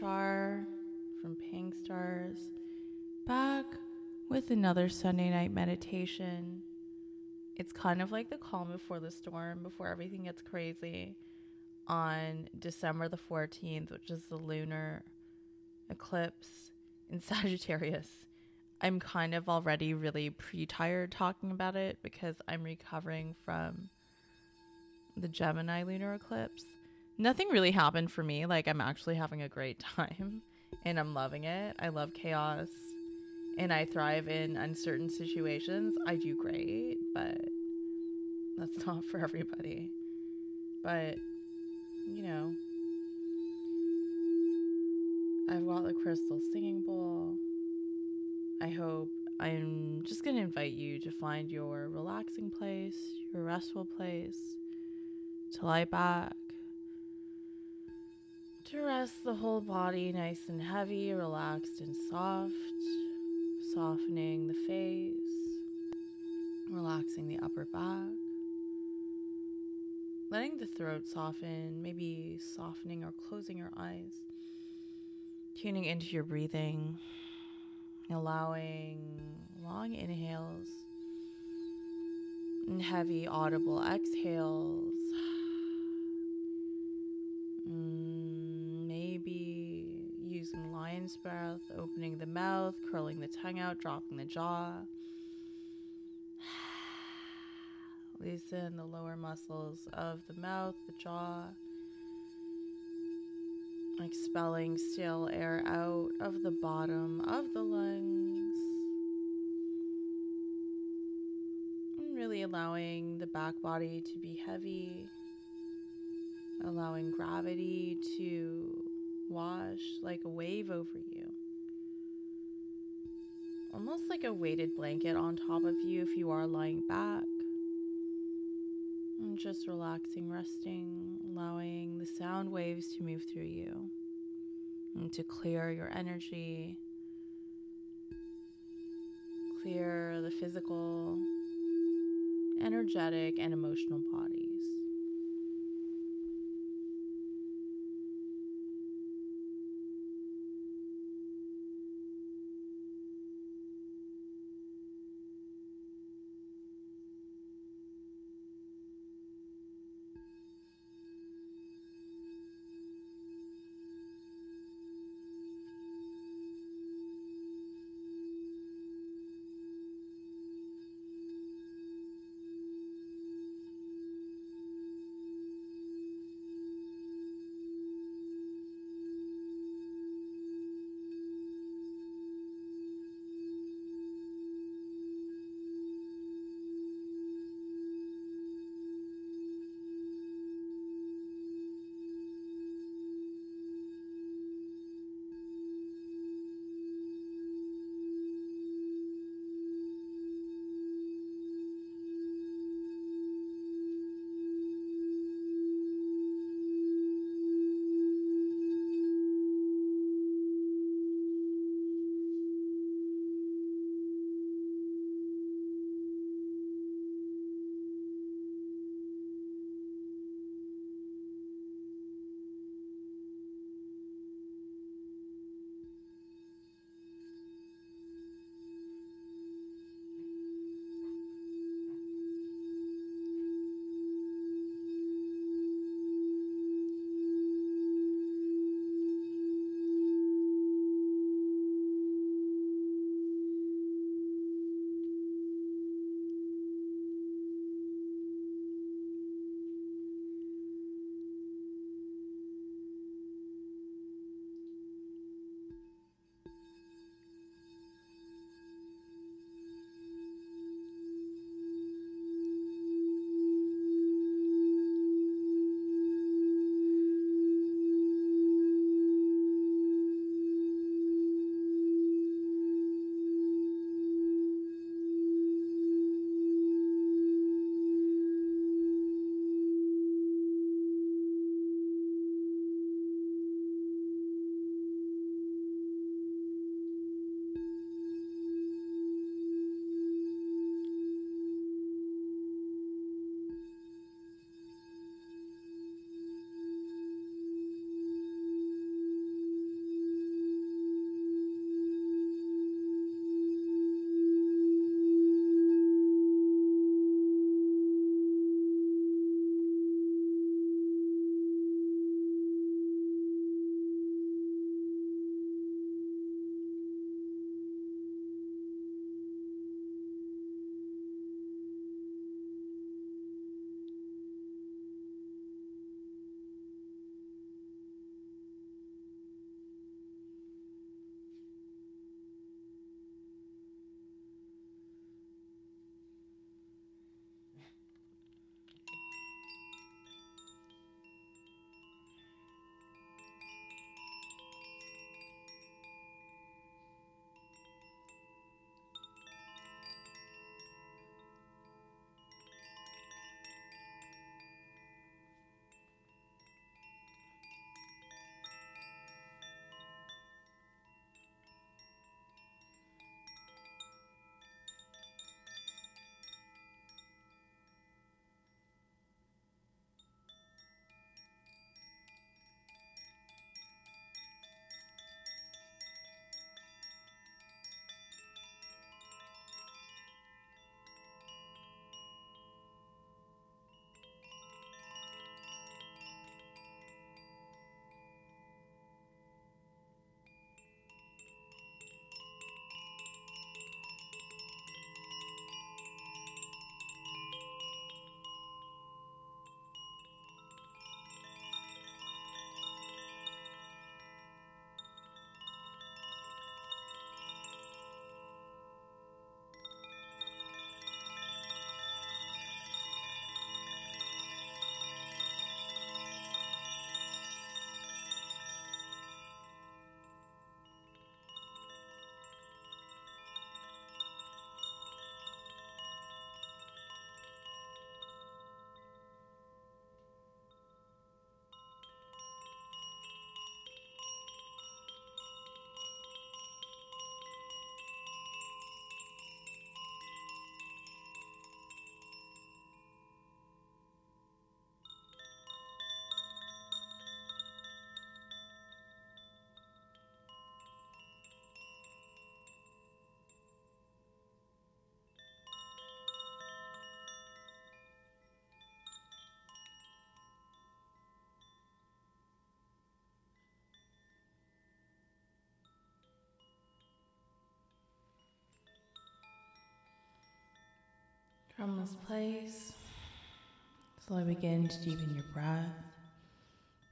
From Pink Stars, back with another Sunday night meditation. It's kind of like the calm before the storm, before everything gets crazy, on December the 14th, which is the lunar eclipse in Sagittarius. I'm kind of already really pre tired talking about it because I'm recovering from the Gemini lunar eclipse nothing really happened for me. Like I'm actually having a great time and I'm loving it. I love chaos and I thrive in uncertain situations. I do great, but that's not for everybody. But you know, I've got the crystal singing bowl. I hope I'm just going to invite you to find your relaxing place, your restful place, to lie back, to rest the whole body nice and heavy, relaxed and soft, softening the face, relaxing the upper back, letting the throat soften, maybe softening or closing your eyes, tuning into your breathing, allowing long inhales and heavy audible exhales. using breath, opening the mouth, curling the tongue out, dropping the jaw. Loosen the lower muscles of the mouth, the jaw. Expelling stale air out of the bottom of the lungs. And really allowing the back body to be heavy, allowing gravity to wash like a wave over you. Almost like a weighted blanket on top of you if you are lying back. And just relaxing, resting, allowing the sound waves to move through you and to clear your energy, clear the physical, energetic, and emotional bodies. From this place, slowly begin to deepen your breath,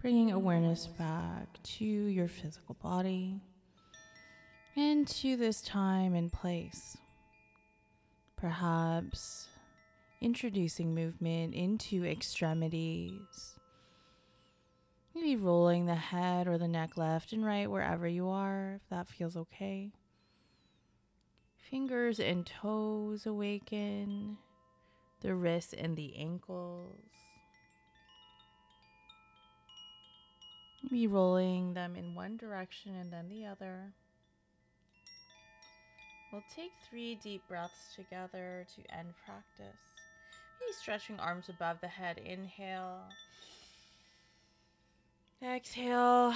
bringing awareness back to your physical body and to this time and place. Perhaps introducing movement into extremities. Maybe rolling the head or the neck left and right wherever you are, if that feels okay. Fingers and toes awaken, the wrists and the ankles. Maybe rolling them in one direction and then the other. We'll take three deep breaths together to end practice. Maybe stretching arms above the head. Inhale. Exhale.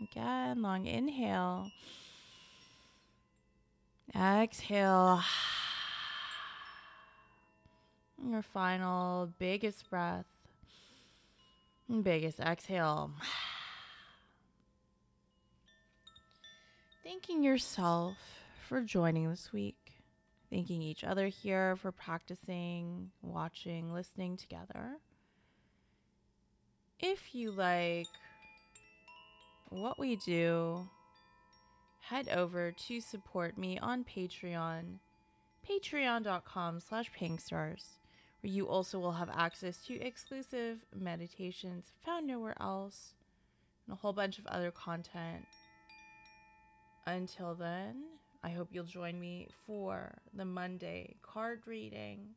Again, long inhale. Exhale. Your final biggest breath. Biggest exhale. Thanking yourself for joining this week. Thanking each other here for practicing, watching, listening together. If you like what we do, head over to support me on Patreon, patreon.com slash pinkstars, where you also will have access to exclusive meditations found nowhere else and a whole bunch of other content until then, I hope you'll join me for the Monday card reading.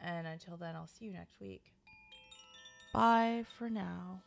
And until then, I'll see you next week. Bye for now.